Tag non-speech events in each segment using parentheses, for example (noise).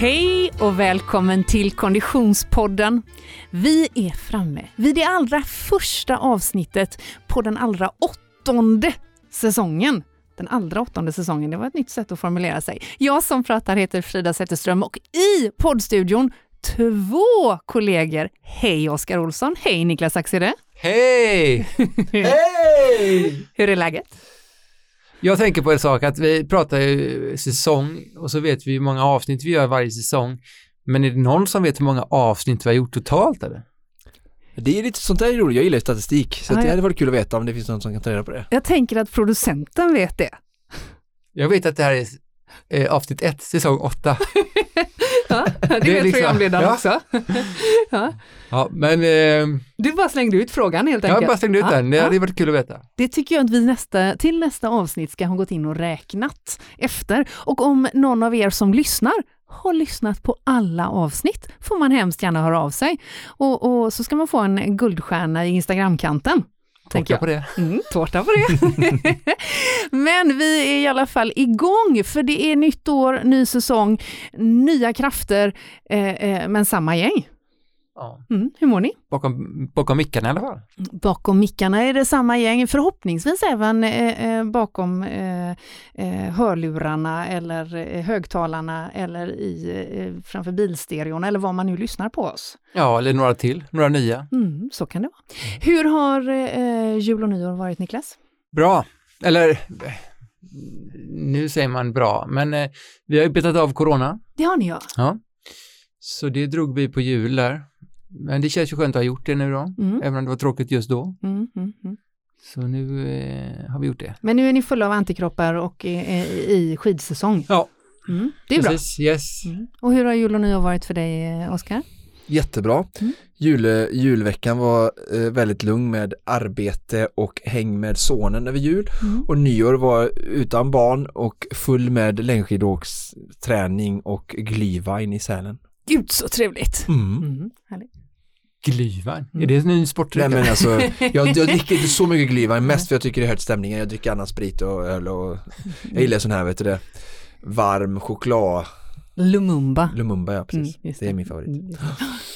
Hej och välkommen till Konditionspodden. Vi är framme vid det allra första avsnittet på den allra åttonde säsongen. Den allra åttonde säsongen, det var ett nytt sätt att formulera sig. Jag som pratar heter Frida Zetterström och i poddstudion två kollegor. Hej Oskar Olsson, hej Niklas Axede. Hej! (laughs) Hej! Hur är läget? Jag tänker på en sak att vi pratar ju säsong och så vet vi hur många avsnitt vi gör varje säsong. Men är det någon som vet hur många avsnitt vi har gjort totalt eller? Det är lite sånt där är roligt, jag gillar ju statistik så Ja, att det hade varit kul att veta om det finns någon som kan ta reda på det. Jag tänker att producenten vet det. Jag vet att det här är eh, avsnitt 1, säsong 8. (laughs) Ja, det, är vet liksom- programledaren ja. också. (laughs) ja. Ja, men eh, Du bara slängde ut frågan helt jag enkelt. har bara slängt ut Ja, den. Det ja. hade varit kul att veta. Det tycker jag att vi nästa, till nästa avsnitt ska ha gått in och räknat efter. Och om någon av er som lyssnar har lyssnat på alla avsnitt får man hemskt gärna höra av sig. Och, och så ska man få en guldstjärna i Instagramkanten. Tänker (laughs) Tårta på det. Mm, tårta på det. Men vi är i alla fall igång, för det är nytt år, ny säsong, nya krafter, eh, eh, men samma gäng. Ja. Mm, hur mår ni? Bakom, bakom mickarna i alla fall. Bakom mickarna är det samma gäng, förhoppningsvis även eh, eh, bakom eh, eh, hörlurarna eller eh, högtalarna eller i, eh, framför bilstereon eller var man nu lyssnar på oss. Ja, eller några till, några nya. Mm, så kan det vara. Hur har eh, jul och nyår varit Niklas? Bra, eller nu säger man bra, men eh, vi har ju betat av corona. Det har ni ja. Ja. Så det drog vi på jul där. Men det känns ju skönt att ha gjort det nu då, Mm, även om det var tråkigt just då. mm, mm, mm. Så nu eh, har vi gjort det. Men nu är ni fulla av antikroppar och eh, i skidsäsong. Ja, Mm, det är bra. precis. Yes. Mm. Och hur har jul och nyår varit för dig eh, Oskar? Jättebra. Mm. Jul, julveckan var eh, väldigt lugn med arbete och häng med sonen över jul Mm. och nyår var utan barn och full med längdskidåksträning och glühwein i Sälen. Gud så trevligt! Mm. Mm, härligt. Glühwein, Mm. är det en ny sportdryck? Nej men alltså, (laughs) jag, jag dricker inte så mycket glühwein, mest för jag tycker det hör till stämningen. Jag dricker annan sprit och öl och jag gillar sån här, vet du det, varm choklad, Lumumba. Lumumba ja precis. Mm, just det är min favorit. Mm, det.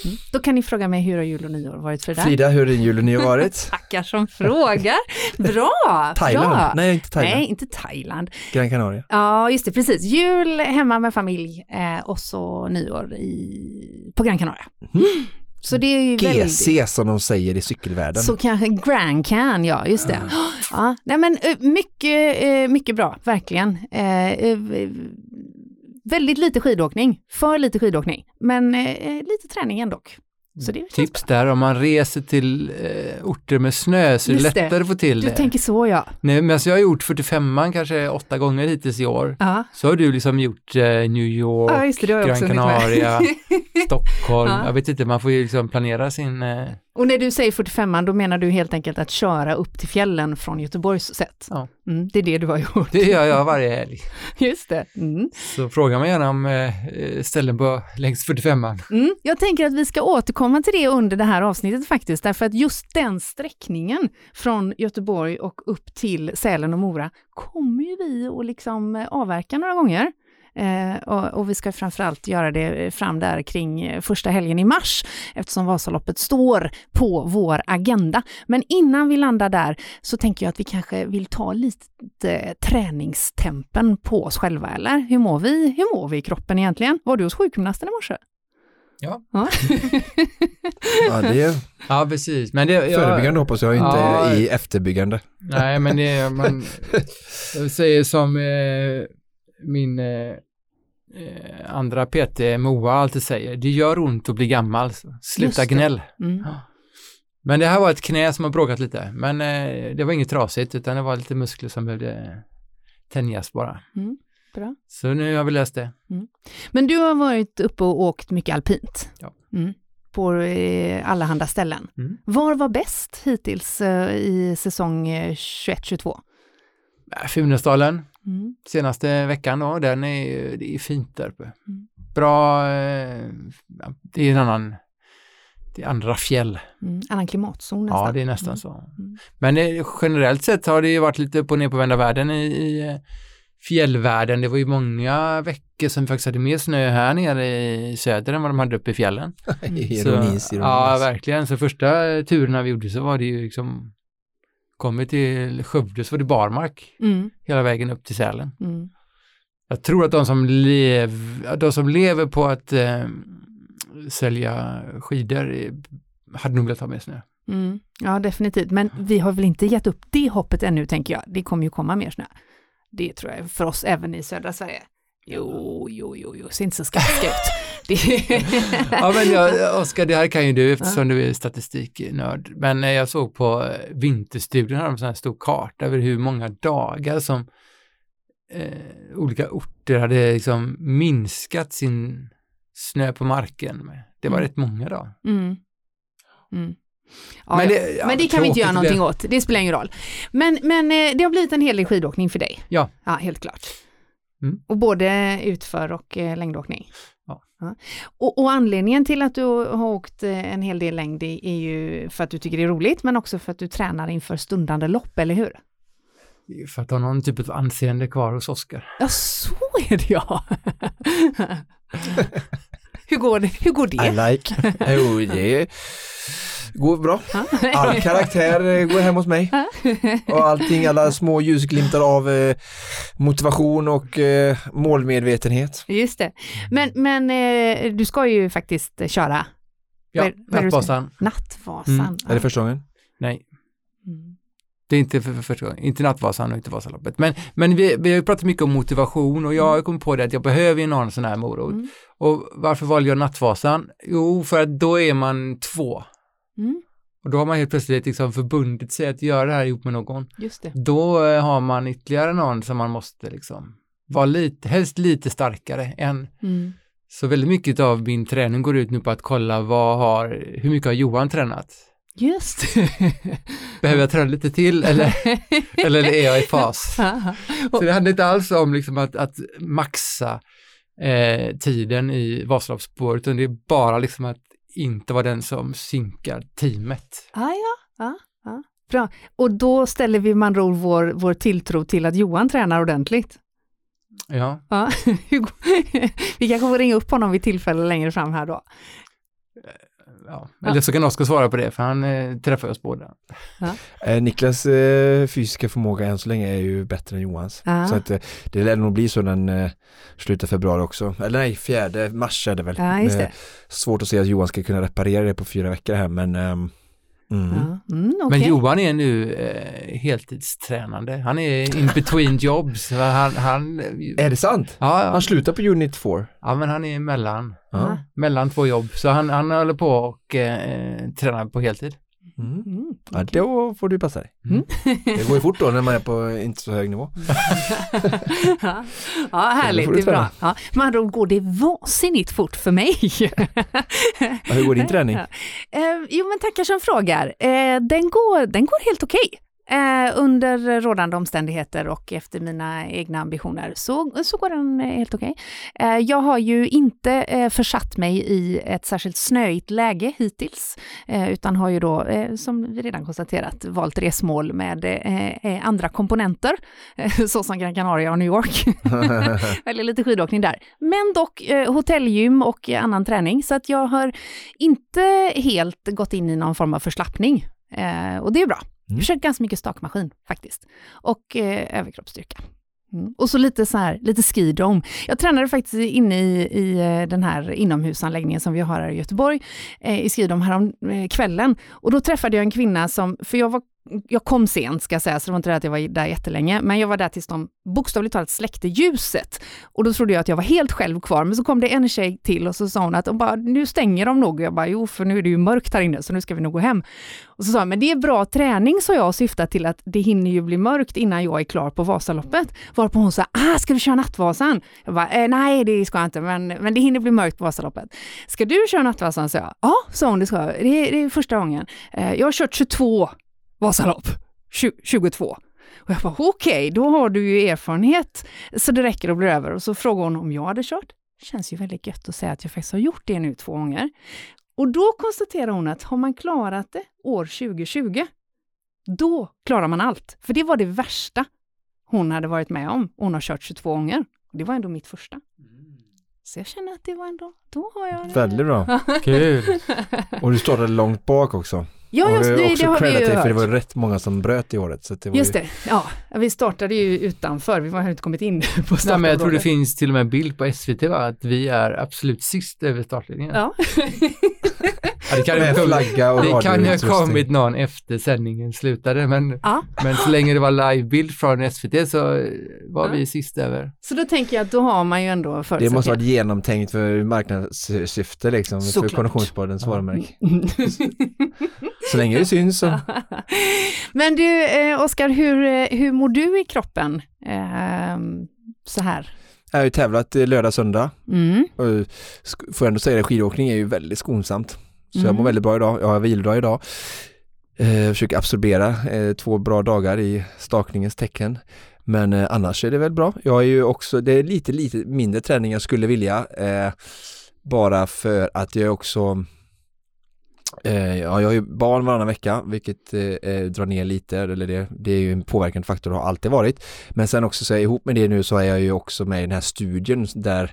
Mm. Då kan ni fråga mig hur har jul och nyår varit för dig? Frida, hur har din jul och nyår varit? (laughs) Tackar som frågar. Bra! Thailand? Bra. Nej, inte Thailand. Nej, inte Thailand. Gran Canaria. Ja, just det, precis. Jul hemma med familj eh, och så nyår i, på Gran Canaria. Mm. Så det är ju väldigt... GC som de säger i cykelvärlden. Så kanske Grand Can, ja just det. Ja, nej men eh, mycket, eh, mycket bra, verkligen. Eh, eh, Väldigt lite skidåkning, för lite skidåkning, men eh, lite träning ändå. Känns Tips där om man reser till eh, orter med snö så är det Just det. lättare att få till Du det. tänker så ja. Nej, men alltså jag har gjort 45an kanske åtta gånger hittills i år. Ja, Så har du liksom gjort eh, New York, ja det, Gran. Canaria, (laughs) Stockholm. Ja. Jag vet inte, man får ju liksom planera sin... Eh, Och när du säger 45 då menar du helt enkelt att köra upp till fjällen från Göteborgs sätt? Ja. Mm, det är det du har gjort. det gör jag varje helg. (laughs) Just det. Mm. Så fråga mig gärna om eh, ställen på längs 45an. Mm. Jag tänker att vi ska återkomma till det under det här avsnittet faktiskt, därför att just den sträckningen från Göteborg och upp till Sälen och Mora kommer ju vi att liksom eh, avverka några gånger. Eh, och, och vi ska framförallt göra det fram där kring eh, första helgen i mars, eftersom Vasaloppet står på vår agenda. Men innan vi landar där så tänker jag att vi kanske vill ta lite träningstempen på oss själva, eller? Hur mår vi? Hur mår vi i kroppen egentligen? Var du hos sjukgymnasten i morse? Ja. ja. (laughs) Ja, det är Ja, precis. Men det, jag, förebyggande hoppas jag, inte Ja. i efterbyggande. Nej, men det är, man (laughs) jag säger som eh, min eh, eh, andra PT, Moa, alltid säger, det gör ont att bli gammal, sluta gnäll. Mm. Men det här var ett knä som har bråkat lite, men eh, det var inget trasigt, utan det var lite muskler som behövde tänjas bara. Mm. Bra. Så nu har vi löst det. Men du har varit uppe och åkt mycket alpint. Ja. Mm. På eh, allehanda ställen. Mm. Var var bäst hittills eh, i säsong eh, 21-22? Äh, Funäsdalen, Mm. senaste veckan då, den är ju- det är fint där uppe. Mm. Bra, eh, det är en annan, det är andra fjäll. Mm. Annan klimatzon nästan. Ja, det är nästan Mm. så. Mm. Men eh, generellt sett har det ju varit lite upp och ner på vända världen i, i eh, fjällvärlden. Det var ju många veckor som vi faktiskt hade mer snö här nere i söder än vad de hade uppe i fjällen. (laughs) Ironis, så, ironis. Ja, verkligen. Så första turerna vi gjorde så var det ju liksom, kom vi till Skövde så var det barmark Mm, hela vägen upp till Sälen. mm. Jag tror att de som, lev, de som lever på att eh, sälja skidor hade nog velat ha mer snö. Mm. Ja, definitivt. Men vi har väl inte gett upp det hoppet ännu, tänker jag. Det kommer ju komma mer snö. Det tror jag för oss även i södra Sverige. Jo, jo, jo, jo, ser inte så skakigt ut. (laughs) Ja men jag, Oskar, det här kan ju du eftersom du är statistiknörd. Men eh, jag såg på eh, Vinterstudion, har de en här stor karta över hur många dagar som eh, olika orter hade liksom minskat sin snö på marken med. Det var Mm. rätt många dagar. Mm. Mm. Ja, Men det- ja, men det kan vi inte göra tråkigt det någonting åt, det spelar ingen roll. Men, men eh, det har blivit en hel del skidåkning för dig. Ja. Ja, helt klart. Mm. Och både utför och eh, längdåkning. Ja. Och, och anledningen till att du har åkt eh, en hel del längd är ju för att du tycker det är roligt, men också för att du tränar inför stundande lopp, eller hur? För att ha någon typ av anseende kvar hos Oskar. Ja, så är det ja. (laughs) (laughs) hur, går det? hur går I det? like. (laughs) Jo, det går bra. All karaktär eh, går hem hos mig. Och allting, alla små ljusglimtar av eh, motivation och eh, målmedvetenhet. Just det. Men, men du ska ju faktiskt köra Ja, Nattvasan. Nattvasan. Mm. Är det första gången? Nej. Det är inte för, för första gången. Inte Nattvasan och inte Vasaloppet. Men, men vi, vi har ju pratat mycket om motivation och jag har kommit på det att jag behöver ju någon sån här morot. Mm. Och varför valde jag Nattvasan? Jo, för att då är man två. Mm. Och då har man helt plötsligt liksom förbundit sig att göra det här ihop med någon. Just det. Då eh, har man ytterligare någon som man måste liksom vara lite, helst lite starkare än. Mm. Så väldigt mycket av min träning går ut nu på att kolla vad har, hur mycket har Johan tränat? Just. (laughs) Behöver jag träna lite till eller, (laughs) eller är jag i fas? Så det handlar inte alls om liksom att, att maxa eh, tiden i Vasaloppsspåret, utan det är bara liksom att inte vara den som synkar teamet. Ah, ja, ja, ja. Bra. Och då ställer vi man ord vår, vår tilltro till att Johan tränar ordentligt. Ja, Ja. (laughs) vi kanske får ringa upp honom vid tillfälle längre fram här då. Ja. eller så kan Oskar svara på det, för han eh, träffar oss båda. Eh, Niklas eh, fysiska förmåga än så länge är ju bättre än Johans. Ja. Så att, eh, det lär nog bli så den eh, slutar februari också. Eller nej, fjärde mars är det väl. Ja, just Eh, det. svårt att se att Johan ska kunna reparera det på fyra veckor här men mm. Mm, Men okej. Johan är nu eh, heltidstränande. Han är in between (laughs) jobs. Han, han, Är det sant? ja, ja. Han slutar på Unit 4. ja, men han är mellan, Ja. mellan två jobb. Så han, han håller på och eh, tränar på heltid. Mm. Mm, Ja, då får du passa dig. Mm. Det går ju fort då när man är på inte så hög nivå. (laughs) ja, ja, härligt, det är bra. Ja, med andra ord går det vansinnigt fort för mig. Ja, hur går din träning? (laughs) Ja. Eh, jo, men tackar som frågar. Eh, den, går, den går helt okej. Eh, under rådande omständigheter och efter mina egna ambitioner så, så går den eh, helt okej. Eh, jag har ju inte eh, försatt mig i ett särskilt snöigt läge hittills, eh, utan har ju då, eh, som vi redan konstaterat, valt resmål med eh, eh andra komponenter, eh, (laughs) såsom Gran Canaria och New York. (laughs) eller lite skidåkning där. Men dock eh, hotellgym och annan träning, så att jag har inte helt gått in i någon form av förslappning. Eh, och det är bra. Mm. Kört ganska mycket stakmaskin faktiskt. Och eh, överkroppsstyrka. Mm. Och så lite så här, lite skidome. Jag tränade faktiskt inne i, i eh, den här inomhusanläggningen som vi har här i Göteborg, eh, i skidome härom eh, kvällen. Och då träffade jag en kvinna som, för jag var jag kom sent ska jag säga, så det var inte det att jag var där jättelänge, men jag var där tills de bokstavligt talat släckte ljuset. Och då trodde jag att jag var helt själv kvar, men så kom det en tjej till och så sa hon att de bara, nu stänger de nog. Och jag bara, jo, för nu är det ju mörkt här inne, så nu ska vi nog gå hem. Och så sa hon, men det är bra träning, så jag, och syftar till att det hinner ju bli mörkt innan jag är klar på Vasaloppet. Varpå hon sa, ah, ska du köra Nattvasan? Jag bara, eh, nej, det ska jag inte, men, men det hinner bli mörkt på Vasaloppet. Ska du köra Nattvasan? Så jag, ja, sa hon, det ska jag. Det är, det är första gången. Eh, jag har kört 22 Vasalopp, Tju- 22. Och jag bara, okej, då har du ju erfarenhet så det räcker att bli över. Och så frågade hon om jag hade kört. Det känns ju väldigt gött att säga att jag faktiskt har gjort det nu två gånger. Och då konstaterar hon att har man klarat det år 2020, då klarar man allt. För det var det värsta hon hade varit med om. Hon har kört 22 gånger. Det var ändå mitt första. Så jag känner att det var ändå, då har jag det. Väldigt bra. (laughs) Kul. Och du startade långt bak också. Ja, just och det, också det har vi ju dig, för det hört. var rätt många som bröt i året. Så det var Just ju... det, ja. Vi startade ju utanför, vi har inte kommit in (laughs) på Nej, men jag tror det startområdet. finns till och med en bild på SVT va? att vi är absolut sist över startlinjen. Ja. (laughs) Ja, det kan ju Med ha kommit, flagga och det kan ju ha radioutrustning. kommit någon efter sändningen slutade, men, ja, men så länge det var livebild från SVT så var Ja. vi sist över. så då tänker jag att då har man ju ändå Det måste förutsättningar. vara genomtänkt för marknadssyfte liksom, för Såklart. Konditionspoddens varumärke. (laughs) Så länge det syns så. (laughs) Men du, eh, Oskar, hur, eh, hur mår du i kroppen eh, så här? Jag har ju tävlat lördag, söndag. Mm. Och får jag ändå säga det, skidåkning är ju väldigt skonsamt. Så jag Mm. mår väldigt bra idag. Jag har vilodag idag. Eh, försöker absorbera eh, två bra dagar i stakningens tecken. Men eh, annars är det väl bra. Jag är ju också, det är lite, lite mindre träning jag skulle vilja. Eh, bara för att jag också Eh, ja, jag har ju barn varannan vecka, vilket eh, eh, drar ner lite, eller det, det är ju en påverkande faktor och har alltid varit. Men sen också så är ihop med det nu så är jag ju också med i den här studien där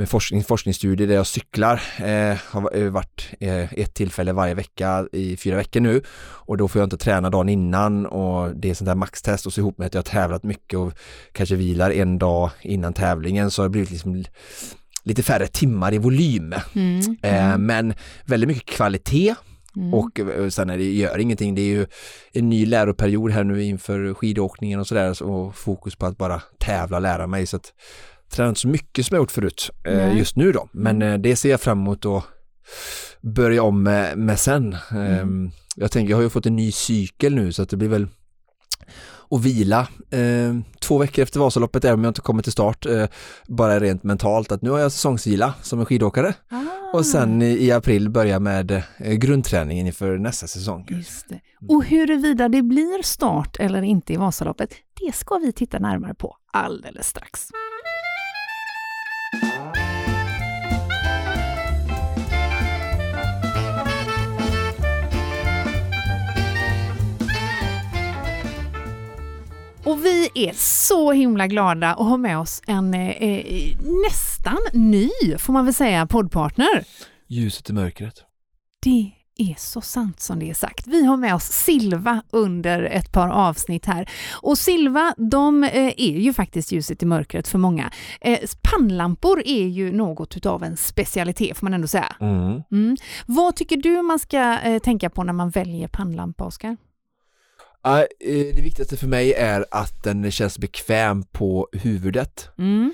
med forskning, forskningsstudie där jag cyklar, eh, har eh, varit eh, ett tillfälle varje vecka i fyra veckor nu och då får jag inte träna dagen innan och det är sånt där maxtest och så ihop med att jag har tävlat mycket och kanske vilar en dag innan tävlingen så har det blivit liksom lite färre timmar i volym. Mm. Eh, men väldigt mycket kvalitet Mm. och eh, sen är det gör ingenting. Det är ju en ny läroperiod här nu inför skidåkningen och sådär och fokus på att bara tävla och lära mig så att tränar inte så mycket som jag gjort förut eh, just nu då. Men eh, det ser jag fram emot att börja om med, med sen. Eh, Jag tänker, jag har ju fått en ny cykel nu så att det blir väl att vila eh, två veckor efter Vasaloppet även om jag inte kommer till start eh, bara rent mentalt att nu har jag säsongsvila som en skidåkare Ah, och sen i, i april börja med eh, grundträningen inför nästa säsong. Just det. Och huruvida det blir start eller inte i Vasaloppet, det ska vi titta närmare på alldeles strax. Vi är så himla glada att ha med oss en eh, eh, nästan ny, får man väl säga, poddpartner. Ljuset i mörkret. Det är så sant som det är sagt. Vi har med oss Silva under ett par avsnitt här. Och Silva, de eh, är ju faktiskt ljuset i mörkret för många. Eh, pannlampor är ju något utav en specialitet får man ändå säga. Mm. Mm. Vad tycker du man ska tänka på när man väljer pannlampa, Oskar? Ja, eh, det viktigaste för mig är att den känns bekväm på huvudet. Mm.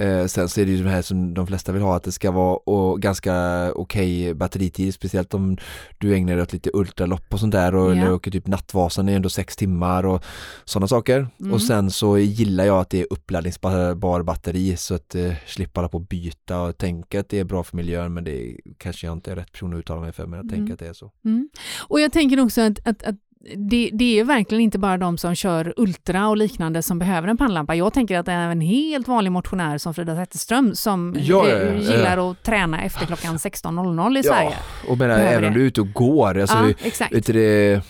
Eh, sen så är det ju de här som de flesta vill ha, att det ska vara och, ganska okej batteritid, speciellt om du ägnar dig åt lite ultralopp och sånt där och Ja. eller åker typ Nattvasan är ändå sex timmar och sådana saker. Mm. Och sen så gillar jag att det är uppladdningsbar batteri så att eh, slippa alla på att byta och tänka att det är bra för miljön men det är, kanske jag inte är rätt person att uttala mig för men jag Mm. tänker att det är så. Mm. Och jag tänker också att, att, att det, det är verkligen inte bara de som kör Ultra och liknande som behöver en pannlampa. Jag tänker att det är en helt vanlig motionär som Frida Zetterström som Ja, ja, eh, ja, gillar att träna efter klockan 16.00 i Sverige. och menar, även om du är ute och går, alltså, Ja, exakt. Vet det, eh,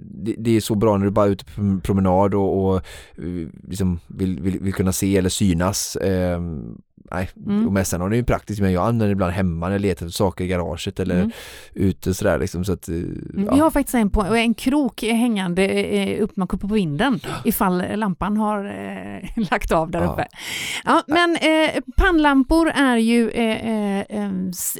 det, det är så bra när du bara är ute på promenad och, och eh, liksom vill, vill, vill kunna se eller synas. Eh, nej, Mm. och men sen har det ju praktiskt, men jag använder ibland hemma när jag letar efter saker i garaget eller Mm. ute sådär liksom så att eh, Mm, ja. Vi har faktiskt en, på, en krok hängande eh, upp man uppe på vinden (gasps) ifall lampan har eh, (laughs) lagt av där Ja. uppe. Ja, men eh, pannlampor är ju, eh, eh, eh,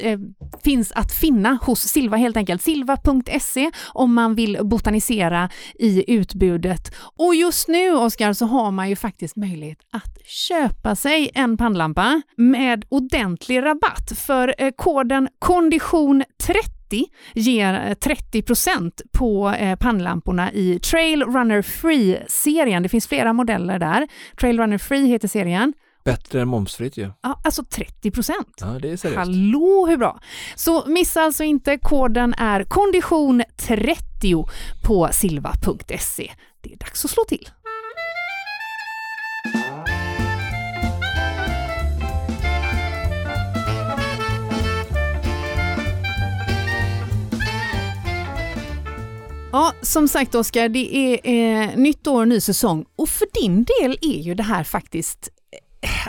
eh, finns att finna hos Silva helt enkelt. Silva.se om man vill botanisera i utbudet. Och just nu, Oskar, så har man ju faktiskt möjlighet att köpa sig en pannlampa med ordentlig rabatt. För eh, koden kondition 30 ger eh, 30% på eh, pannlamporna i Trail Runner Free-serien. Det finns flera modeller där. Trail Runner Free heter serien. Bättre än momsfritt ju. Ja, alltså 30 Ja, det är seriöst. Hallå, hur bra? Så missa alltså inte, koden är kondition 30 på silva.se. Det är dags att slå till. Ja, som sagt Oskar, det är eh, nytt år, ny säsong. Och för din del är ju det här faktiskt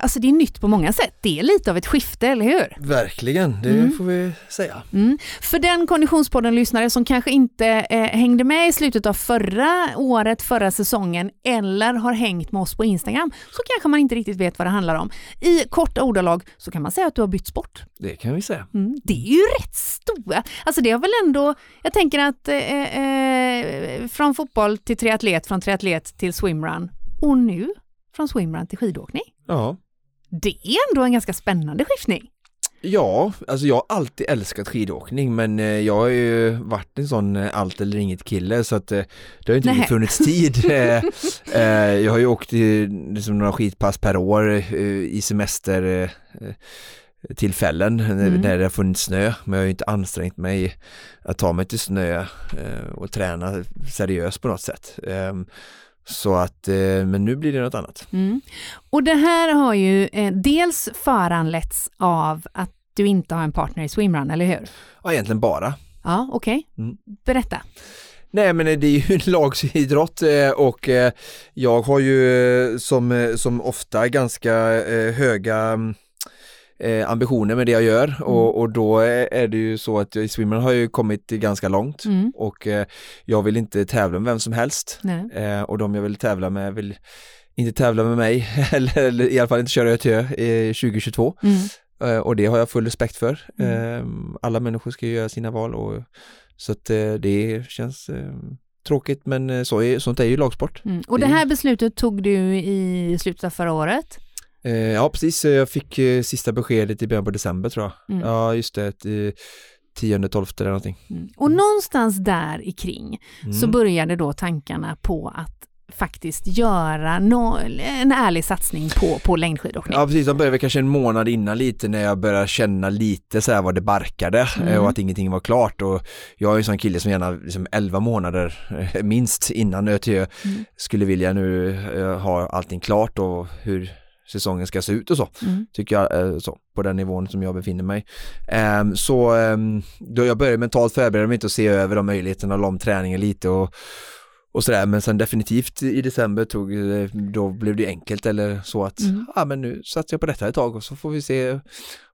Alltså det är nytt på många sätt. Det är lite av ett skifte, eller hur? Verkligen, det mm. får vi säga. Mm. För den Konditionspodden-lyssnare som kanske inte eh, hängde med i slutet av förra året, förra säsongen, eller har hängt med oss på Instagram, så kanske man inte riktigt vet vad det handlar om. I korta ordalag så kan man säga att du har bytt sport. Det kan vi säga. Mm. Det är ju rätt stora, alltså det har väl ändå, jag tänker att eh, eh, från fotboll till triatlet, från triatlet till swimrun och nu från swimrun till skidåkning. Ja. Det är ändå en ganska spännande skiftning. Ja, alltså jag har alltid älskat skidåkning men eh, jag har ju varit en sån eh, allt eller inget kille så att eh, det har inte Nej. funnits tid. (laughs) jag har ju åkt liksom några skidpass per år i semester tillfällen mm. när det har funnits snö men jag har ju inte ansträngt mig att ta mig till snö och träna seriöst på något sätt. Så att, eh, men nu blir det något annat. Mm. Och det här har ju eh, dels föranletts av att du inte har en partner i swimrun, eller hur? Ja, egentligen bara. Ja, okej. Okay. Mm. Berätta. Nej men det är ju (laughs) en lagsidrott eh, och jag har ju som, som ofta ganska höga mm, eh, ambitioner med det jag gör mm. och, och då är det ju så att jag i swimmen har ju kommit ganska långt mm. och eh, jag vill inte tävla med vem som helst eh, och de jag vill tävla med vill inte tävla med mig (laughs) eller, eller i alla fall inte köra ÖTÖ eh, 2022 mm. Eh, och det har jag full respekt för. Mm. Ehm, alla människor ska ju göra sina val och så att eh, det känns tråkigt men så är, sånt är ju lagsport. Mm. Och det här beslutet tog du i slutet av förra året? Eh, ja, precis. Jag fick eh, sista beskedet i början på december tror jag. Mm. Ja, just det. Eh, tionde, tolfte eller någonting. Mm. Och någonstans där i kring mm. så började då tankarna på att faktiskt göra no en ärlig satsning på, på längdskidåkning. Ja precis, de började kanske en månad innan lite när jag började känna lite så här vad det barkade mm. och att ingenting var klart och jag är en sån kille som gärna liksom 11 månader minst innan ÖTÖ mm. skulle vilja nu ha allting klart och hur säsongen ska se ut och så. Mm. Tycker jag, eh, så, på den nivån som jag befinner mig. Um, så um, då jag började mentalt förbereda mig inte att se över de möjligheterna och la om träningen lite och, och sådär men sen definitivt i december tog då blev det enkelt eller så att mm. ja men nu satsar jag på detta ett tag och så får vi se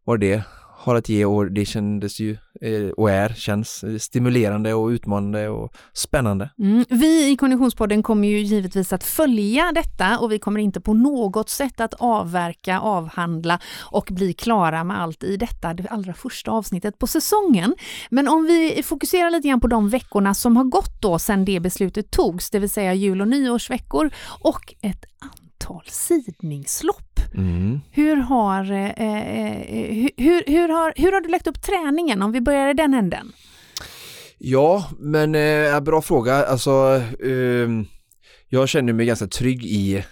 vad det har att ge och det kändes ju eh, och är, känns stimulerande och utmanande och spännande. Mm. Vi i Konditionspodden kommer ju givetvis att följa detta och vi kommer inte på något sätt att avverka, avhandla och bli klara med allt i detta, det allra första avsnittet på säsongen. Men om vi fokuserar lite grann på de veckorna som har gått då sedan det beslutet togs, det vill säga jul och nyårsveckor och ett antal sidningslopp. Mm. Hur, har, eh, eh hur, hur, har, hur har du lagt upp träningen om vi börjar i den änden? Ja, men eh, bra fråga. Alltså, eh, jag känner mig ganska trygg i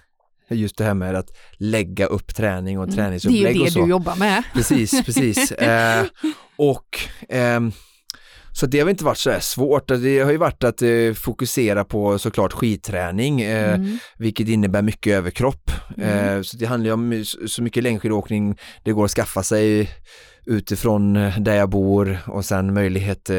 just det här med att lägga upp träning och mm. träningsupplägg Det är ju det du jobbar med. Precis, precis. (laughs) Eh, och ehm, så det har inte varit så här svårt. Det har ju varit att eh, fokusera på såklart skitträning, eh, mm. vilket innebär mycket överkropp. Mm. Eh, så det handlar ju om så mycket längdskidåkning det går att skaffa sig utifrån där jag bor och sen möjlighet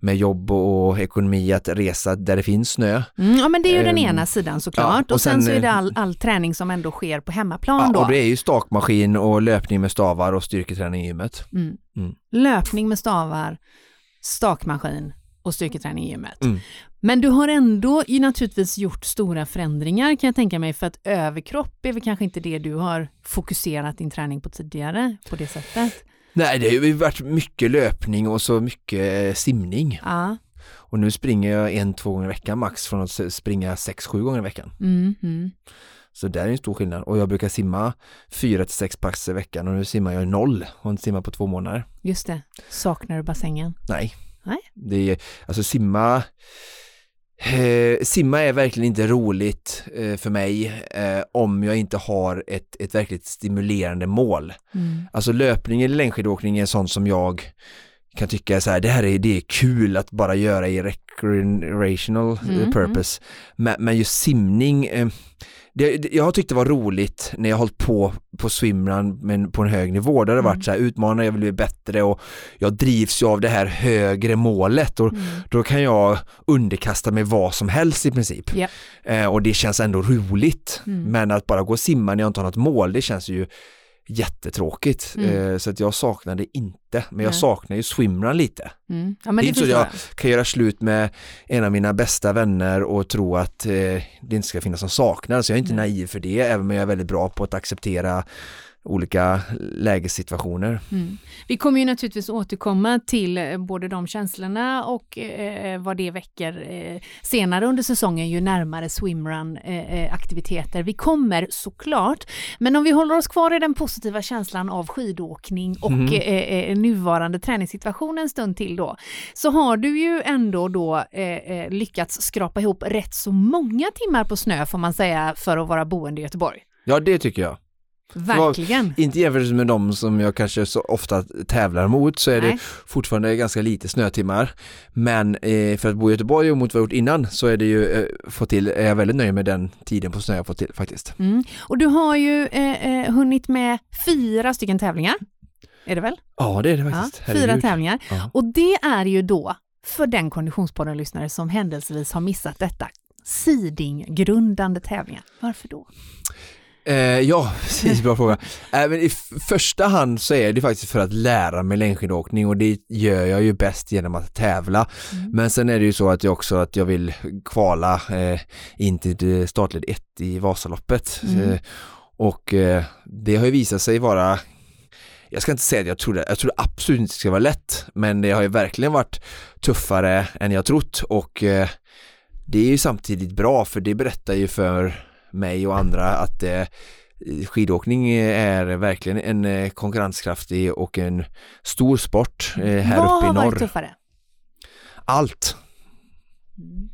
med jobb och ekonomi att resa där det finns snö. Mm, ja men det är ju den ehm, ena sidan såklart ja, och, och sen, sen, så är det all, all träning som ändå sker på hemmaplan ja, då. och det är ju stakmaskin och löpning med stavar och styrketräning i gymmet. Mm. Mm. Löpning med stavar, stakmaskin och styrketräning i gymmet. Mm. Men du har ändå ju naturligtvis gjort stora förändringar kan jag tänka mig för att överkropp är väl kanske inte det du har fokuserat din träning på tidigare på det sättet? Nej, det har ju varit mycket löpning och så mycket eh, simning. Ja. Och nu springer jag en, två gånger i veckan max från att springa sex, sju gånger i veckan. Mm, mm. Så där är en stor skillnad och jag brukar simma fyra till sex pass i veckan och nu simmar jag noll och inte simmat på två månader. Just det. Saknar du bassängen? Nej. Nej. Det är, alltså simma Eh, simma är verkligen inte roligt eh, för mig eh, om jag inte har ett, ett verkligt stimulerande mål. Mm. Alltså löpning eller längdskidåkning är sånt som jag kan tycka så här, det här är, det är kul att bara göra i recreational eh, mm, mm. purpose. Men, men just simning, eh, det, det, jag har tyckt det var roligt när jag hållit på på swimrun men på en hög nivå. Där det har varit Mm. så här utmanande, jag vill bli bättre och jag drivs ju av det här högre målet och Mm. då kan jag underkasta mig vad som helst i princip. Ja. Eh, och det känns ändå roligt. Mm. Men att bara gå och simma när jag inte har något mål, det känns ju jättetråkigt. Mm. Eh, så att jag saknar det inte, men jag Nej. saknar ju swimrun lite. Mm. Ja, Det är inte så förstår jag-. Kan göra slut med en av mina bästa vänner och tro att eh, det inte ska finnas någon saknad, så jag är inte Nej. naiv för det, även om jag är väldigt bra på att acceptera olika lägessituationer. Mm. Vi kommer ju naturligtvis återkomma till eh, både de känslorna och eh, vad det väcker eh, senare under säsongen ju närmare swimrun-aktiviteter vi kommer såklart. Men om vi håller oss kvar i den positiva känslan av skidåkning och eh, eh, nuvarande träningssituation en stund till då, så har du ju ändå då eh, eh, lyckats skrapa ihop rätt så många timmar på snö får man säga för att vara boende i Göteborg. Ja, det tycker jag. Verkligen. Inte jämfört med de som jag kanske så ofta tävlar mot så är det Nej. fortfarande ganska lite snötimmar. Men eh, för att bo i Göteborg och mot vad jag gjort innan så är det ju, eh, fått till, är jag väldigt nöjd med den tiden på snö jag fått till faktiskt. Mm. Och du har ju eh, eh, hunnit med fyra stycken tävlingar. Är det väl? Ja, det är det Ja, faktiskt. fyra Herregud. tävlingar. Ja. Och det är ju då, för den konditionspodden-lyssnare som händelsevis har missat detta, Siding-grundande tävlingar. Varför då? Eh, ja, precis, bra fråga. (laughs) Eh, men I första hand så är det faktiskt för att lära mig längdskidåkning och det gör jag ju bäst genom att tävla. Mm. Men sen är det ju så att jag också att jag vill kvala eh, in till startled 1 i Vasaloppet. Mm. Eh, och eh, det har ju visat sig vara jag ska inte säga att jag trodde, jag trodde absolut inte det skulle vara lätt, men det har ju verkligen varit tuffare än jag trott och eh, det är ju samtidigt bra för det berättar ju för mig och andra att eh, skidåkning är verkligen en eh, konkurrenskraftig och en stor sport eh, här Vad uppe i har varit norr. tuffare? Allt, Mm.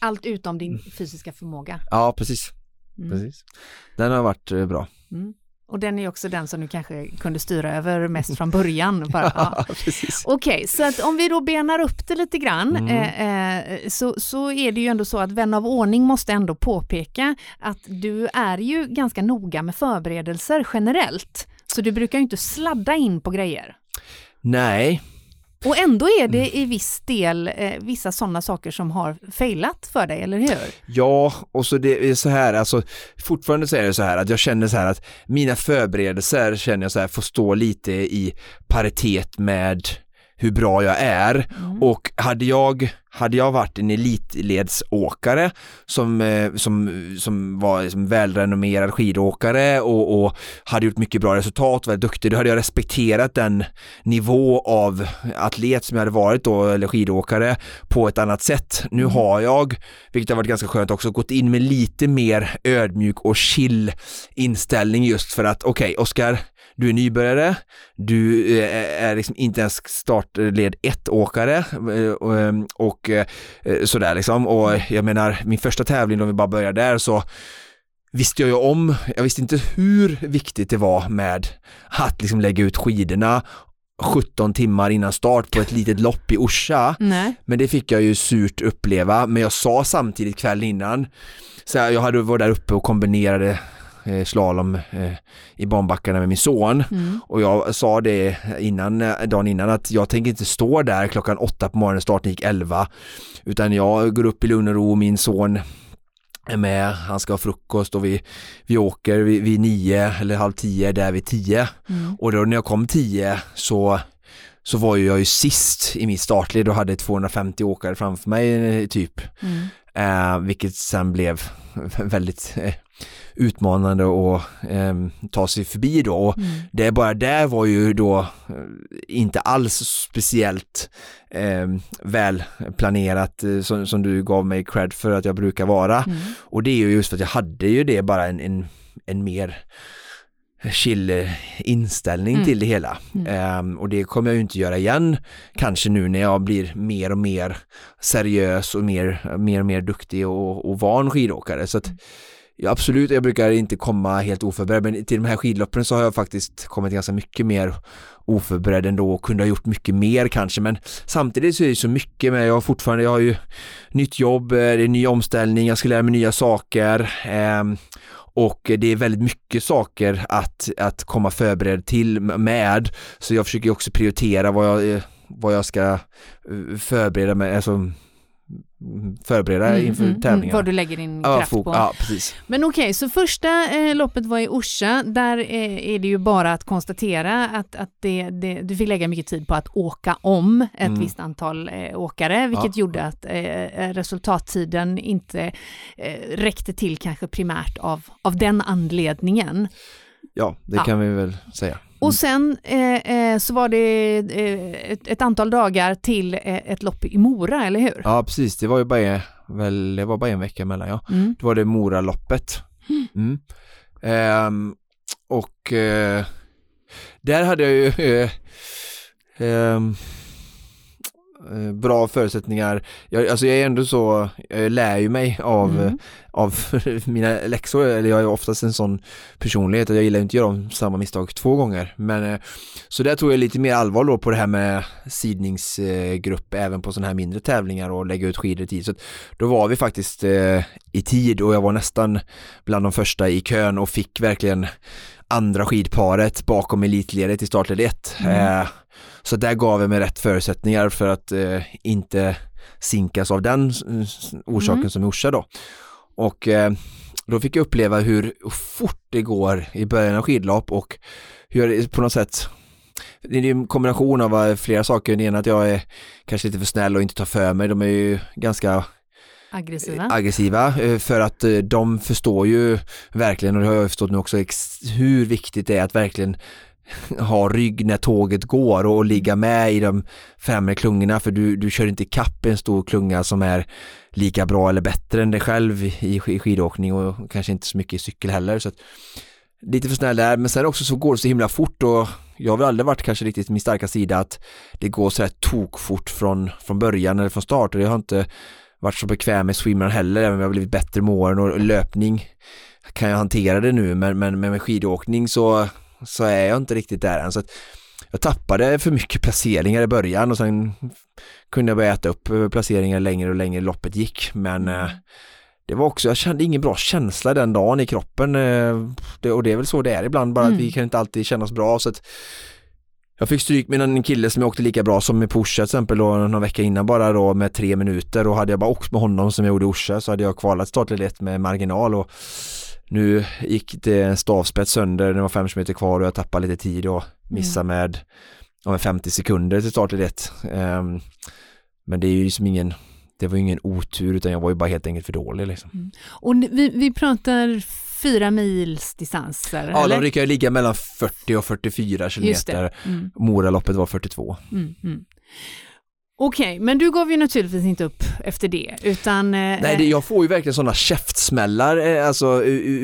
Allt utom din fysiska förmåga. ja precis, Mm. precis. Den har varit eh, bra. Mm. Och den är också den som du kanske kunde styra över mest från början. Bara, (laughs) ja. Okej, så att om vi då benar upp det lite grann Mm. eh, eh, så, så är det ju ändå så att vän av ordning måste ändå påpeka att du är ju ganska noga med förberedelser generellt. Så du brukar ju inte sladda in på grejer. Nej, Och ändå är det i viss del eh, vissa sådana saker som har failat för dig, eller hur? Ja, och så det är så här, alltså fortfarande så är det så här att jag känner så här att mina förberedelser känner jag så här får stå lite i paritet med hur bra jag är Mm. och hade jag, hade jag varit en elitledsåkare som, eh, som, som var liksom välrenommerad skidåkare och, och hade gjort mycket bra resultat, var duktig, då hade jag respekterat den nivå av atlet som jag hade varit då, eller skidåkare, på ett annat sätt. Nu har jag, vilket har varit ganska skönt också, gått in med lite mer ödmjuk och chill inställning just för att okej, Oskar, du är nybörjare, du eh, är liksom inte ens startled ett åkare eh, och, eh, och eh, sådär liksom och jag menar min första tävling om vi bara börjar där så visste jag ju om, jag visste inte hur viktigt det var med att liksom lägga ut skidorna 17 timmar innan start på ett litet lopp i Orsa. Nej. Men det fick jag ju surt uppleva, men jag sa samtidigt kvällen innan, så jag hade varit där uppe och kombinerade slalom eh, i banbackarna med min son Mm. och jag sa det innan, eh, dagen innan att jag tänker inte stå där klockan åtta på morgonen, starten gick elva utan jag går upp i lugn och ro, min son är med, han ska ha frukost och vi, vi åker vid, vid nio eller halv tio, där vid tio Mm. och då när jag kom 10 så, så var ju jag ju sist i mitt startled och hade 250 åkare framför mig eh, typ. Mm. Eh, vilket sen blev (laughs) väldigt eh, utmanande att eh, ta sig förbi då. Och Mm. det bara där var ju då eh, inte alls speciellt eh, väl planerat eh, som, som du gav mig cred för att jag brukar vara. Mm. Och det är ju just för att jag hade ju det bara en, en, en mer chill eh, inställning Mm. till det hela. Mm. Ehm, och det kommer jag ju inte göra igen, kanske nu när jag blir mer och mer seriös och mer, mer och mer duktig och, och van skidåkare. Så att Ja, absolut, jag brukar inte komma helt oförberedd men till de här skidloppen så har jag faktiskt kommit ganska mycket mer oförberedd ändå och kunde ha gjort mycket mer kanske men samtidigt så är det så mycket med, jag har fortfarande, jag har ju nytt jobb, eh, det är ny omställning, jag ska lära mig nya saker eh, och det är väldigt mycket saker att, att komma förberedd till med. Så jag försöker också prioritera vad jag, eh, vad jag ska eh, förbereda mig, alltså förbereda mm, inför mm, tävlingarna. Vad du lägger din ja, kraft på. Ja, precis. Men okej, okay, så första eh, loppet var i Orsa. Där eh, är det ju bara att konstatera att, att det, det, du fick lägga mycket tid på att åka om ett mm. visst antal eh, åkare, vilket ja. gjorde att eh, resultattiden inte eh, räckte till kanske primärt av, av den anledningen. Ja, det ja. kan vi väl säga. Och sen eh, eh, så var det eh, ett, ett, antal dagar till eh, ett lopp i Mora, eller hur? Ja, precis. Det var ju bara, väl, det var bara en vecka emellan, ja. Mm. Då var det Moraloppet. Mm. Ehm, och eh, där hade jag ju ehm, Eh, bra förutsättningar. Jag, alltså jag är ändå så, jag lär ju mig av, mm. av (laughs) mina läxor, eller jag är oftast en sån personlighet att jag gillar inte att göra om samma misstag två gånger. Men eh, så där tog jag lite mer allvar då på det här med sidningsgrupp även på sådana här mindre tävlingar och lägga ut skidor i tid. Så då var vi faktiskt eh, i tid och jag var nästan bland de första i kön och fick verkligen andra skidparet bakom elitledet i startled 1. Mm. Eh, så där gav jag mig rätt förutsättningar för att eh, inte sinkas av den orsaken mm. som Orsa då. Och eh, då fick jag uppleva hur fort det går i början av skidlopp och hur jag på något sätt det är en kombination av eh, flera saker. Det ena att jag är kanske lite för snäll och inte tar för mig. De är ju ganska aggressiva, aggressiva eh, för att eh, de förstår ju verkligen och det har jag förstått nu också hur viktigt det är att verkligen (laughs) ha rygg när tåget går och ligga med i de främre klungorna för du, du kör inte kapp en stor klunga som är lika bra eller bättre än dig själv i, i skidåkning och kanske inte så mycket i cykel heller. Så att, lite för snäll där, men sen också så går det så himla fort och jag har väl aldrig varit kanske riktigt min starka sida att det går så här tokfort från, från början eller från start och jag har inte varit så bekväm med swimrun heller, även om jag har blivit bättre med åren och löpning kan jag hantera det nu men, men, men med skidåkning så så är jag inte riktigt där än. Så jag tappade för mycket placeringar i början och sen kunde jag börja äta upp placeringar längre och längre loppet gick. Men eh, det var också, jag kände ingen bra känsla den dagen i kroppen eh, och det är väl så det är ibland bara mm. att vi kan inte alltid känna oss bra så jag fick stryk med en kille som jag åkte lika bra som med Pusha till exempel då, någon vecka innan bara då med tre minuter och hade jag bara åkt med honom som jag gjorde i Orsa så hade jag kvalat startled med marginal och nu gick det en stavspets sönder, det var fem meter kvar och jag tappade lite tid och missade mm. med ja, 50 sekunder till start ett. Um, men det är ju liksom ingen, det var ju ingen otur utan jag var ju bara helt enkelt för dålig liksom. Mm. Och vi, vi pratar fyra mils distanser? Ja, eller? de brukar ligga mellan 40 och 44 kilometer. Mm. Moraloppet var 42. Mm, mm. Okej, okay, men du gav ju naturligtvis inte upp efter det, utan... Eh, Nej, det, jag får ju verkligen sådana käftsmällar, eh, alltså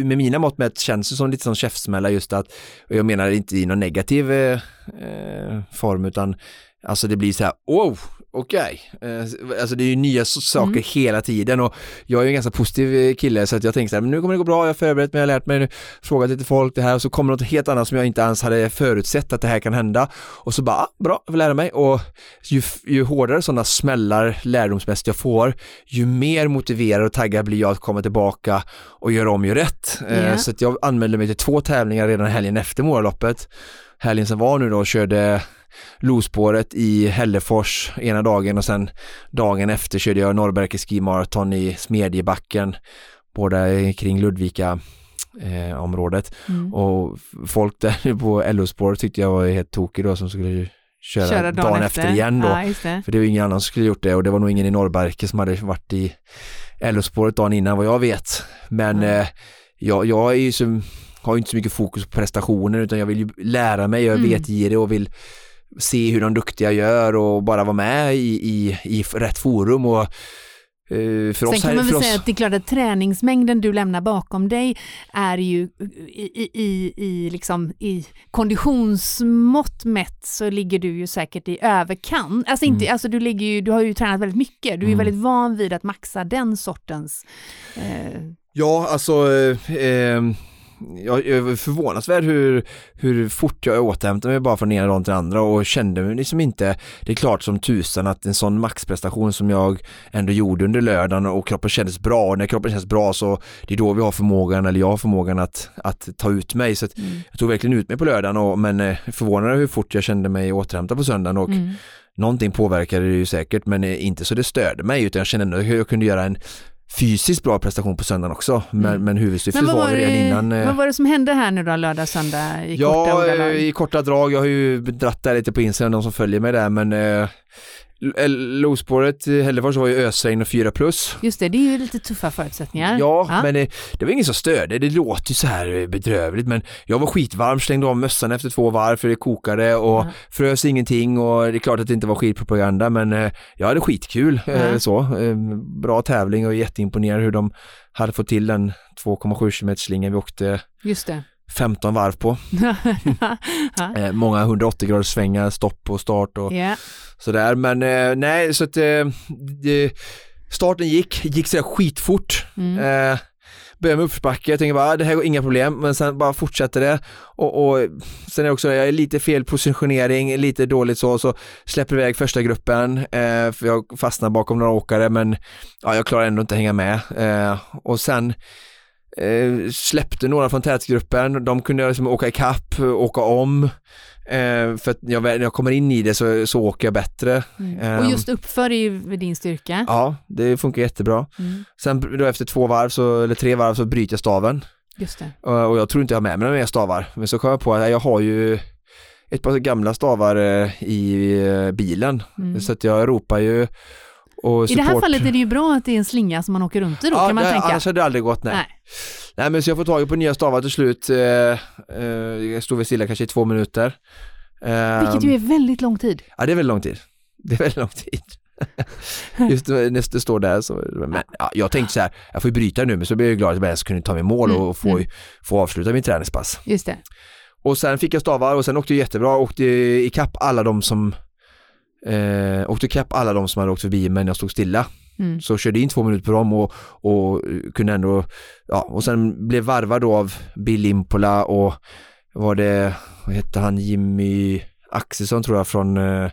med mina mått mätt känns det som lite som käftsmällar just att, och jag menar inte i någon negativ eh, eh form, utan alltså det blir så här, wow, okej, okay. Eh, alltså det är ju nya saker mm. hela tiden och jag är en ganska positiv eh, kille så att jag tänkte så här, men nu kommer det gå bra, jag har förberett mig, jag har lärt mig, frågat lite folk det här och så kommer något helt annat som jag inte ens hade förutsett att det här kan hända och så bara, ah, bra, jag får lära mig och ju, ju hårdare sådana smällar lärdomsmässigt jag får, ju mer motiverad och taggad blir jag att komma tillbaka och göra om, göra rätt. Yeah. Så att jag anmälde mig till två tävlingar redan helgen efter Moraloppet. Helgen som var nu då körde lospåret i Hällefors ena dagen och sen dagen efter körde jag Norrberge Ski Marathon i Smedjebacken, båda kring Ludvika eh, området mm. och folk där (laughs) på LO-spår tyckte jag var helt tokig då som skulle köra, köra dagen, dagen efter. efter. igen då. Ja, det. För det var ingen annan som skulle gjort det och det var nog ingen i Norrberge som hade varit i LO-spåret dagen innan vad jag vet. Men mm. eh, jag, jag är ju som, har inte så mycket fokus på prestationer utan jag vill ju lära mig, jag mm. vet i det och vill se hur de duktiga gör och bara vara med i, i, i rätt forum och eh, Sen kan man väl oss, säga att det är klart att träningsmängden du lämnar bakom dig är ju i, i, i, liksom, i konditionsmått mätt så ligger du ju säkert i överkant. Alltså, inte, Mm. alltså du, ligger ju, du har ju tränat väldigt mycket, du är Mm. väldigt van vid att maxa den sortens eh, Ja, alltså eh, jag är förvånansvärd hur, hur fort jag återhämtade mig bara från ena dagen till andra och kände mig liksom inte, det är klart som tusan att en sån maxprestation som jag ändå gjorde under lördagen och kroppen kändes bra och när kroppen känns bra så det är då vi har förmågan, eller jag har förmågan att, att ta ut mig så att mm. jag tog verkligen ut mig på lördagen och, men eh, förvånad hur fort jag kände mig återhämtad på söndagen och Mm. någonting påverkade det ju säkert men eh, inte så det störde mig utan jag kände ändå att jag kunde göra en fysiskt bra prestation på söndagen också men, Mm. men huvudsyftet Men var, var, det redan innan eh, vad var det som hände här nu då lördag, söndag i korta Ja, eh, ordalag? i korta drag. Jag har ju dratt där lite på Instagram, de som följer mig där, men eh, L- Lospåret i Hällefors var ju ösregn och 4 plus. Just det, det är ju lite tuffa förutsättningar. Ja, men det, det var ingen som störde. Det låter ju så här eh, bedrövligt, men jag var skitvarm, slängde av mössan efter två varv för det kokade och Ja. frös ingenting och det är klart att det inte var skitpropaganda, men eh, jag hade skitkul. Ja. Eh, så. Eh, bra tävling och jätteimponerad hur de hade fått till den 2,7 km slingan vi åkte Just det. 15 varv på. (laughs) Eh, många 180 graders svängar, stopp och start och Ja. sådär. Men eh, nej, så att eh, starten gick, gick sådär skitfort. Mm. Började med uppförsbacke, jag tänkte bara, ah, det här går inga problem, men sen bara fortsätter det. Och, och sen är det också, jag är lite fel positionering, lite dåligt så, så släpper iväg första gruppen, för jag fastnar bakom några åkare, men ja, jag klarar ändå inte att hänga med. Och sen eh, släppte några från tätgruppen, de kunde liksom åka ikapp, åka om. Eh, för att jag, när jag kommer in i det så, så åker jag bättre. Mm. Och just uppför är ju din styrka. Ja, det funkar jättebra. Mm. Sen då efter två varv, så, eller tre varv, så bryter jag staven. Just det. Och och jag tror inte jag har med mig några mer stavar. Men så kom jag på att jag har ju ett par gamla stavar eh, i eh, bilen. Mm. Så att jag ropar ju I det här fallet är det ju bra att det är en slinga som man åker runt i då, ja, kan man det, tänka. Annars hade det aldrig gått, nej. Nej. nej. men så jag får tag på nya stavar till slut. Eh, eh, jag stod väl stilla kanske i två minuter. Eh, Vilket ju är väldigt lång tid. Ja, det är väldigt lång tid. (laughs) Det är väldigt lång tid. (laughs) Just när det står där så, men ja, jag tänkte så här, jag får ju bryta nu men så blev jag glad att jag ens kunde ta mig mål Mm, och få, mm. få avsluta min träningspass. Just det. Och sen fick jag stavar och sen åkte jag jättebra, åkte ikapp alla de som eh, åkte ikapp alla de som hade åkt förbi men jag stod stilla. Mm. Så körde in två minuter på dem och, och kunde ändå, ja och sen blev varvad då av Bill Impola och var det, vad hette han, Jimmy Axelsson tror jag från, eh,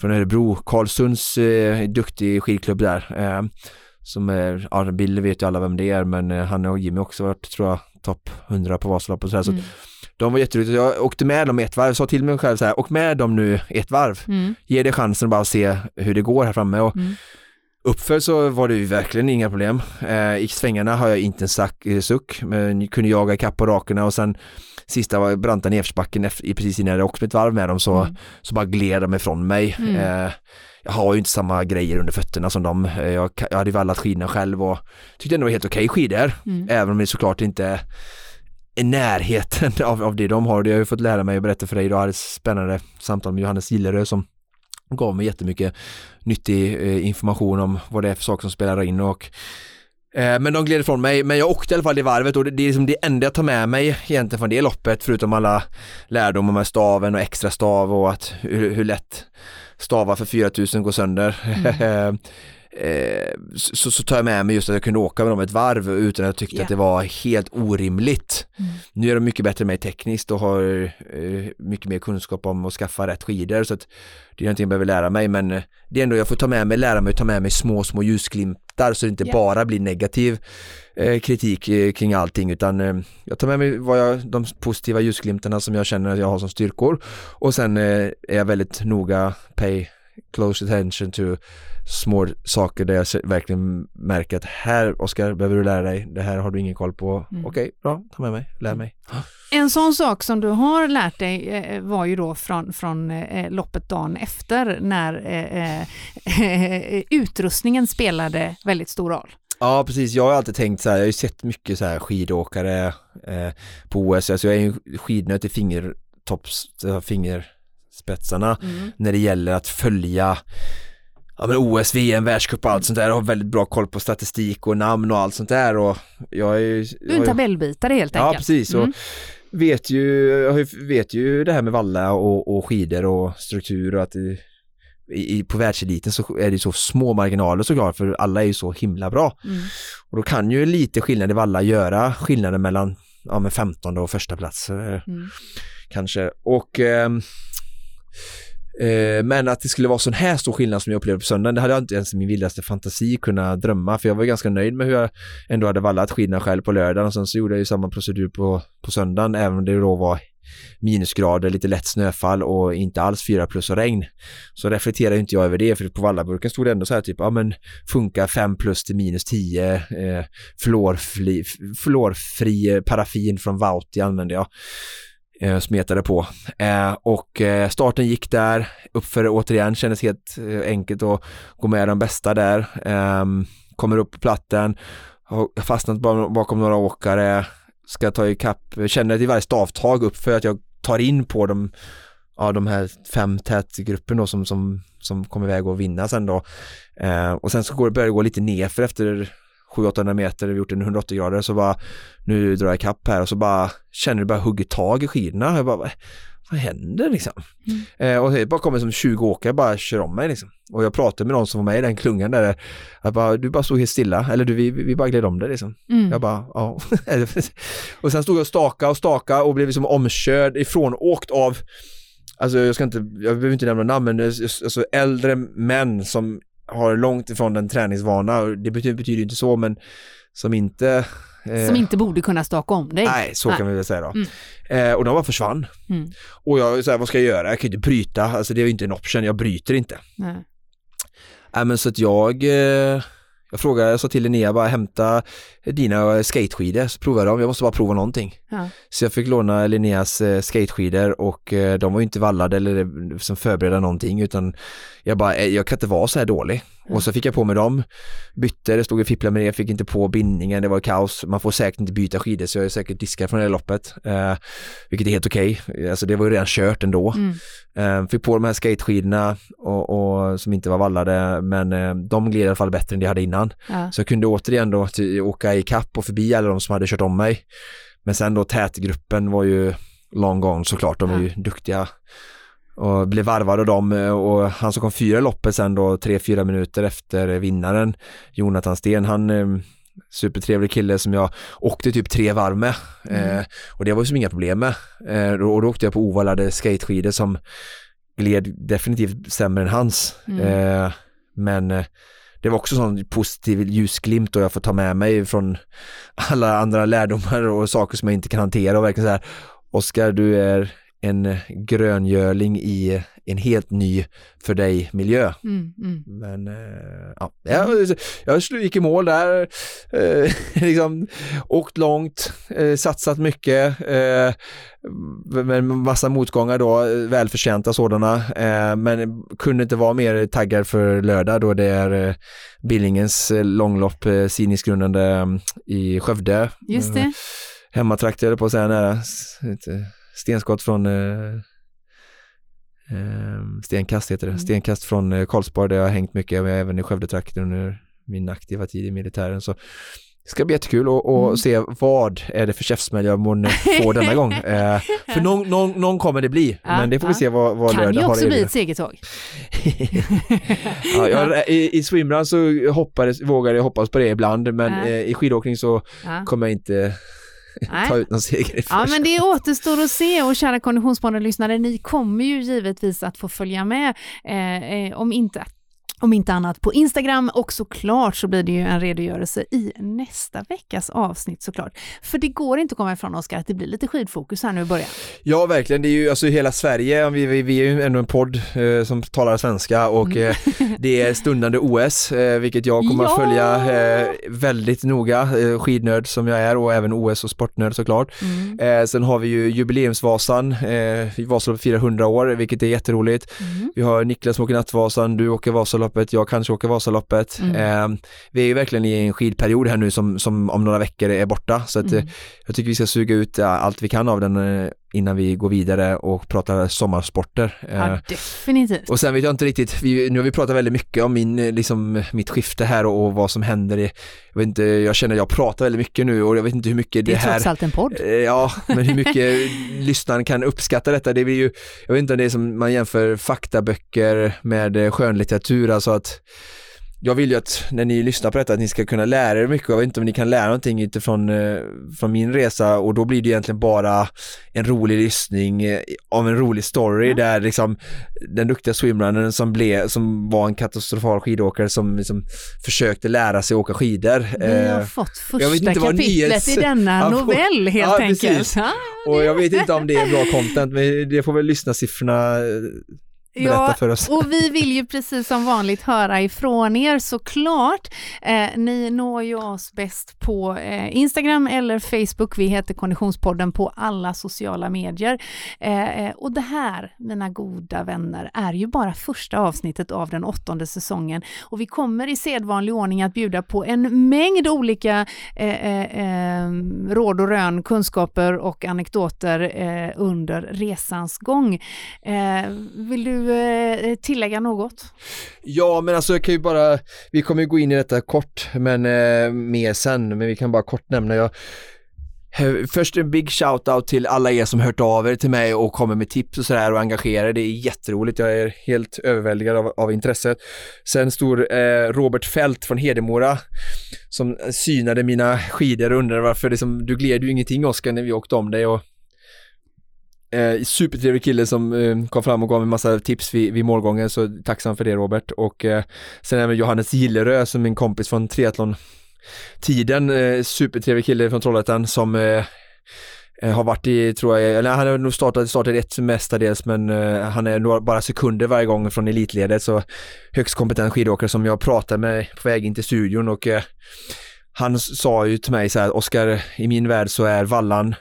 från Örebro, Karlsunds eh, duktig skidklubb där. Eh, som är, ja Bill vet ju alla vem det är men eh, han och Jimmy också varit tror jag topp 100 på Vasaloppet och sådär. Så Mm. De var jätteroliga, jag åkte med dem ett varv, sa till mig själv så här, åk med dem nu ett varv. Mm. Ge det chansen att bara se hur det går här framme och Mm. Uppför så var det ju verkligen inga problem. Eh, I svängarna har jag inte en sack, eh, suck, men kunde jaga ikapp på rakerna och sen sista var branta nedförsbacken efter- precis innan jag åkte ett varv med dem så, Mm. så bara gled de ifrån mig. Mm. Eh, jag har ju inte samma grejer under fötterna som dem. Eh, jag, jag hade vallat skidorna själv och tyckte ändå det var helt okej skidor. Mm. Även om det såklart inte närheten (laughs) av, av det de har. Det har jag ju fått lära mig och berätta för dig idag. Jag hade ett spännande samtal med Johannes Gillerö som gav mig jättemycket nyttig eh, information om vad det är för saker som spelar in och eh, men de gled ifrån mig, men jag åkte i alla fall det varvet och det, det är liksom det enda jag tar med mig egentligen från det loppet förutom alla lärdomar med staven och extra stav och att hur, hur lätt stavar för 4000 går sönder. (laughs) Eh, så, så tar jag med mig just att jag kunde åka med dem ett varv utan att jag tyckte Ja. att det var helt orimligt. Mm. Nu är de mycket bättre än mig tekniskt och har eh, mycket mer kunskap om att skaffa rätt skidor så att det är någonting jag behöver lära mig men eh, det är ändå jag får ta med mig, lära mig, ta med mig små, små ljusglimtar så det inte Ja. bara blir negativ eh, kritik eh, kring allting utan eh, jag tar med mig vad jag, de positiva ljusglimtarna som jag känner att jag har som styrkor och sen är jag väldigt noga, pay close attention to små saker där jag verkligen märker att här Oskar behöver du lära dig, det här har du ingen koll på. Mm. Okej, bra, ta med mig, lär mig. En sån sak som du har lärt dig eh, var ju då från, från eh, loppet dagen efter när eh, eh, (laughs) utrustningen spelade väldigt stor roll. Ja precis, jag har alltid tänkt så här, jag har ju sett mycket så här skidåkare eh, på OS, alltså jag är ju skidnöt i fingertopps, fingerspetsarna när det gäller att följa ja, men OS, VM, världscup och allt sånt där. Jag har väldigt bra koll på statistik och namn och allt sånt där. Och jag är, du är en tabellbitare helt enkelt. Ja, precis. Mm. Och vet ju, vet ju det här med valla och, och skidor och struktur och att det, i, på världseliten så är det så små marginaler såklart för alla är ju så himla bra. Mm. Och då kan ju lite skillnad i valla göra skillnaden mellan ja, med 15 och första plats mm. kanske. Och eh, Eh, Eh, men att det skulle vara sån här stor skillnad som jag upplevde på söndagen, det hade jag inte ens i min vildaste fantasi kunnat drömma, för jag var ganska nöjd med hur jag ändå hade vallat skidorna själv på lördagen och sen så gjorde jag ju samma procedur på, på söndagen, även om det då var minusgrader, lite lätt snöfall och inte alls 4 plus och regn. Så reflekterar inte jag över det, för på vallaburken stod det ändå så här typ, ja men funkar 5 plus till minus 10, eh, fluorfri, fluorfri paraffin från Vauti använde jag eh, smetade på. Eh, och eh, starten gick där, uppför återigen, kändes helt eh, enkelt att gå med de bästa där. Ehm, kommer upp på platten, har fastnat bakom några åkare, ska ta ikapp, känner i varje stavtag upp för att jag tar in på de, ja, de här fem tätgruppen då som, som, som kommer iväg och vinna sen då. Eh, och sen så går, börjar det gå lite nerför efter 700-800 meter, vi gjort en 180 grader, så bara nu drar jag ikapp här och så bara känner du bara hugger tag i skidorna. Jag bara, vad, vad händer liksom? Mm. Eh, och det bara kommer som 20 åkare bara kör om mig liksom. Och jag pratade med någon som var med i den klungan där, jag bara, du bara stod helt stilla, eller du, vi, vi bara gled om det liksom. Mm. Jag bara, ja. (laughs) och sen stod jag och staka och staka och blev liksom omkörd ifrån, åkt av Alltså jag ska inte, jag behöver inte nämna namn men alltså äldre män som har långt ifrån den träningsvana, det betyder, betyder inte så, men som inte eh, Som inte borde kunna staka om dig. Nej, så nej. kan vi väl säga då. Mm. Eh, och de bara försvann. Mm. Och jag sa, vad ska jag göra? Jag kan inte bryta, alltså det är ju inte en option, jag bryter inte. Nej. Äh, men så att jag eh, jag frågade, jag sa till Linnea bara hämta dina skateskidor så provade dem, jag måste bara prova någonting. Ja. Så jag fick låna Linneas eh, skateskidor och eh, de var ju inte vallade eller som förberedda någonting utan jag bara, eh, jag kan inte vara så här dålig. Och så fick jag på mig dem, bytte, det stod och fipplade med det, fick inte på bindningen, det var kaos. Man får säkert inte byta skidor så jag är säkert diskad från det loppet. Eh, vilket är helt okej, okay. alltså det var ju redan kört ändå. Mm. Eh, fick på de här skateskidorna och, och, som inte var vallade men eh, de gled i alla fall bättre än det jag hade innan. Ja. Så jag kunde återigen då åka i kapp och förbi alla de som hade kört om mig. Men sen då tätgruppen var ju long gone såklart, de är ju duktiga och blev varvad av dem och han som kom fyra i loppet sen då tre, fyra minuter efter vinnaren Jonathan Sten, han eh, supertrevlig kille som jag åkte typ tre varv med mm. eh, och det var ju som inga problem med eh, och då åkte jag på ovallade skateskidor som gled definitivt sämre än hans mm. eh, men eh, det var också sån positiv ljusglimt och jag får ta med mig från alla andra lärdomar och saker som jag inte kan hantera och verkligen så här Oskar, du är en gröngöling i en helt ny för dig miljö. Mm, mm. Men äh, ja, jag, jag gick i mål där, äh, (laughs) liksom åkt långt, äh, satsat mycket, äh, med massa motgångar då, välförtjänta sådana, men kunde inte vara mer taggad för lördag då det är äh, Billingens långlopp, äh, Sinisgrundande i Skövde. Just det. Hemmatrakter på att säga nära stenskott från eh, eh, stenkast heter det, mm. stenkast från eh, Karlsborg där jag har hängt mycket, även i Skövdetrakten under min aktiva tid i militären. Så det ska bli jättekul att mm. se vad är det för käftsmäll jag måste få denna gång. (laughs) Eh, för någon, någon, någon, kommer det bli, ja, men det får ja. vi se vad, vad lördag har Kan ju också bli ett segertåg. (laughs) ja, jag, I i swimrun så hoppades, vågade jag hoppas på det ibland, men ja. eh, i skidåkning så kommer jag inte ta ut någon seger i Ja, men det återstår att se. Och kära Konditionsbanan-lyssnare, ni kommer ju givetvis att få följa med, eh, eh om inte om inte annat på Instagram och såklart så blir det ju en redogörelse i nästa veckas avsnitt såklart. För det går inte att komma ifrån Oskar att det blir lite skidfokus här nu i början. Ja verkligen, det är ju alltså hela Sverige, vi, vi, vi är ju ändå en podd eh, som talar svenska och mm. eh, det är stundande OS eh, vilket jag kommer ja! att följa eh, väldigt noga, eh, skidnörd som jag är och även OS och sportnörd såklart. Mm. Eh, sen har vi ju jubileumsvasan, eh, Vasaloppet firar 100 år vilket är jätteroligt. Mm. Vi har Niklas som åker Nattvasan, du åker Vasaloppet Vasaloppet, jag kanske åker Vasaloppet. Mm. Eh, vi är ju verkligen i en skidperiod här nu som, som om några veckor är borta så att mm. eh, jag tycker vi ska suga ut allt vi kan av den eh, innan vi går vidare och pratar sommarsporter. Ja, definitivt. Och sen vet jag inte riktigt, vi, nu har vi pratat väldigt mycket om min, liksom, mitt skifte här och, och vad som händer. I, jag, vet inte, jag känner att jag pratar väldigt mycket nu och jag vet inte hur mycket det, det är här... trots allt en podd. Ja, men hur mycket (laughs) lyssnaren kan uppskatta detta. Det är ju, jag vet inte om det är som man jämför faktaböcker med skönlitteratur, alltså att jag vill ju att när ni lyssnar på detta att ni ska kunna lära er mycket. Jag vet inte om ni kan lära någonting utifrån eh, från min resa och då blir det egentligen bara en rolig lyssning eh, av en rolig story mm. där liksom den duktiga swimrunnern som, blev, som var en katastrofal skidåkare som liksom försökte lära sig åka skidor. Vi har eh, fått första kapitlet nyhets... i denna novell helt ja, enkelt. Ja, och jag vet inte om det är bra content men det får väl lyssna siffrorna Berätta ja, för oss. och vi vill ju precis som vanligt höra ifrån er såklart. Eh, ni når ju oss bäst på eh, Instagram eller Facebook. Vi heter Konditionspodden på alla sociala medier. Eh, eh, och det här, mina goda vänner, är ju bara första avsnittet av den åttonde säsongen och vi kommer i sedvanlig ordning att bjuda på en mängd olika eh, eh, råd och rön, kunskaper och anekdoter under resans gång. vill du eh, tillägga något? Ja, men alltså jag kan ju bara, vi kommer ju gå in i detta kort, men eh, mer sen, men vi kan bara kort nämna, jag eh, Först en big shout-out till alla er som hört av er till mig och kommer med tips och sådär och engagerar Det är jätteroligt, jag är helt överväldigad av, av intresset. Sen stod eh, Robert Fält från Hedemora som synade mina skidor och undrade varför liksom, du gled ju ingenting Oskar när vi åkte om dig och Eh, supertrevlig kille som eh, kom fram och gav mig massa tips vid, vid målgången, så tacksam för det Robert. Och eh, sen även Johannes Gillerö som min kompis från triathlon tiden, eh, supertrevlig kille från Trollhättan som eh, eh, har varit i, tror jag, eller han har nog startat, startat ett mestadels men eh, han är nog bara sekunder varje gång från elitledet så högst kompetent skidåkare som jag pratade med på väg in till studion och eh, han sa ju till mig så här, Oskar, i min värld så är vallan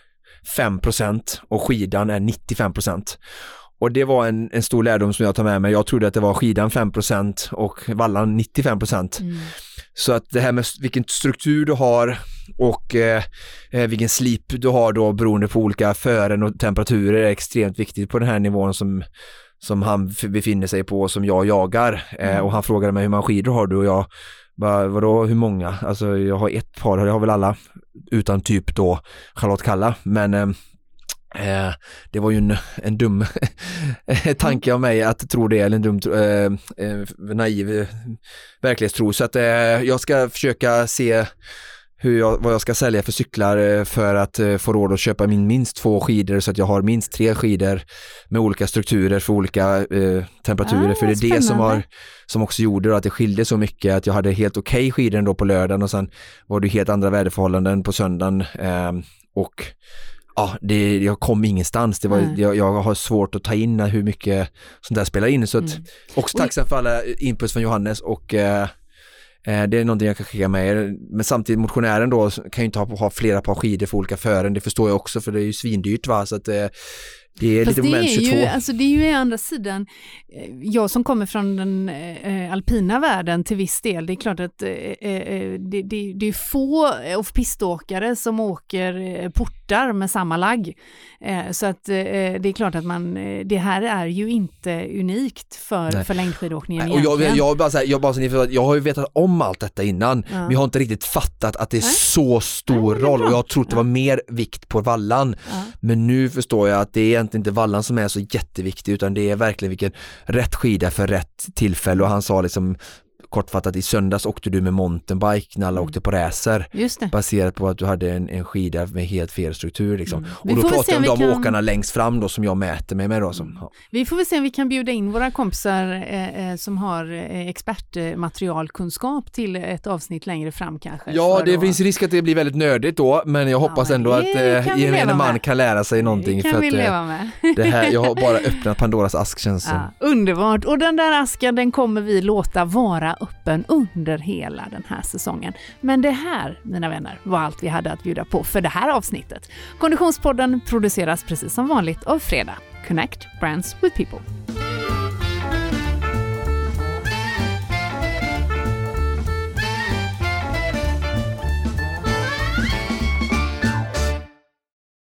5% och skidan är 95% och det var en, en stor lärdom som jag tar med mig. Jag trodde att det var skidan 5% och vallan 95 mm. Så att det här med vilken struktur du har och eh, eh, vilken slip du har då beroende på olika fören och temperaturer är extremt viktigt på den här nivån som, som han befinner sig på och som jag jagar. Eh, mm. och han frågade mig hur många skidor har du och jag bara, vadå hur många? Alltså jag har ett par, det har väl alla, utan typ då Charlotte Kalla, men ehm, eh, det var ju en, en dum (laughs) tanke av mig att tro det, eller en dum, ehm, ehm, eh, naiv verklighetstro. Så att eh, jag ska försöka se hur jag, vad jag ska sälja för cyklar eh, för att eh, få råd att köpa min minst två skidor så att jag har minst tre skidor med olika strukturer för olika eh, temperaturer. Ah, för det är spännande. det som, har, som också gjorde att det skilde så mycket att jag hade helt okej okay skidor ändå på lördagen och sen var det helt andra väderförhållanden på söndagen. Eh, och ja, det, jag kom ingenstans. Det var, jag, jag, har svårt att ta in hur mycket sånt där spelar in. Så att, mm. också tacksam för alla inputs från Johannes och Eh, det är någonting jag kan skicka med er. Men samtidigt motionären då kan ju inte ha, ha flera par skidor för olika fören. Det förstår jag också för det är ju svindyrt va. Så att, eh, det är Fast lite moment 22. Ju, alltså det är ju å andra sidan, eh, jag som kommer från den eh, alpina världen till viss del, det är klart att eh, eh det, det, det, är få off-piståkare som åker portar med samma lagg. Eh, så att eh, det är klart att man, det här är ju inte unikt för, för längdskidåkningen och jag, jag, bara här, jag, bara så jag har ju vetat om allt detta innan, ja. men jag har inte riktigt fattat att det är Nej. så stor Nej, roll och jag har trott det var mer vikt på vallan. Ja. Men nu förstår jag att det är egentligen inte vallan som är så jätteviktig utan det är verkligen vilken rätt skida för rätt tillfälle och han sa liksom kortfattat i söndags åkte du med mountainbike när alla mm. åkte på racer. Baserat på att du hade en, en skida med helt fel struktur liksom. Mm. Och då pratar jag om de kan... åkarna längst fram då som jag mäter mig med då. Som, ja. Vi får väl se om vi kan bjuda in våra kompisar eh, eh som har eh, expertmaterialkunskap till ett avsnitt längre fram kanske. Ja, det då... finns risk att det blir väldigt nördigt då, men jag hoppas ja, ändå att eh, gemene man med. kan lära sig någonting. Det kan för vi att, eh, leva med. det här, jag har bara (laughs) öppnat Pandoras ask känns ja, Underbart, och den där asken den kommer vi låta vara öppen under hela den här säsongen. Men det här, mina vänner, var allt vi hade att bjuda på för det här avsnittet. Konditionspodden produceras precis som vanligt av Fredag. Connect Brands with People.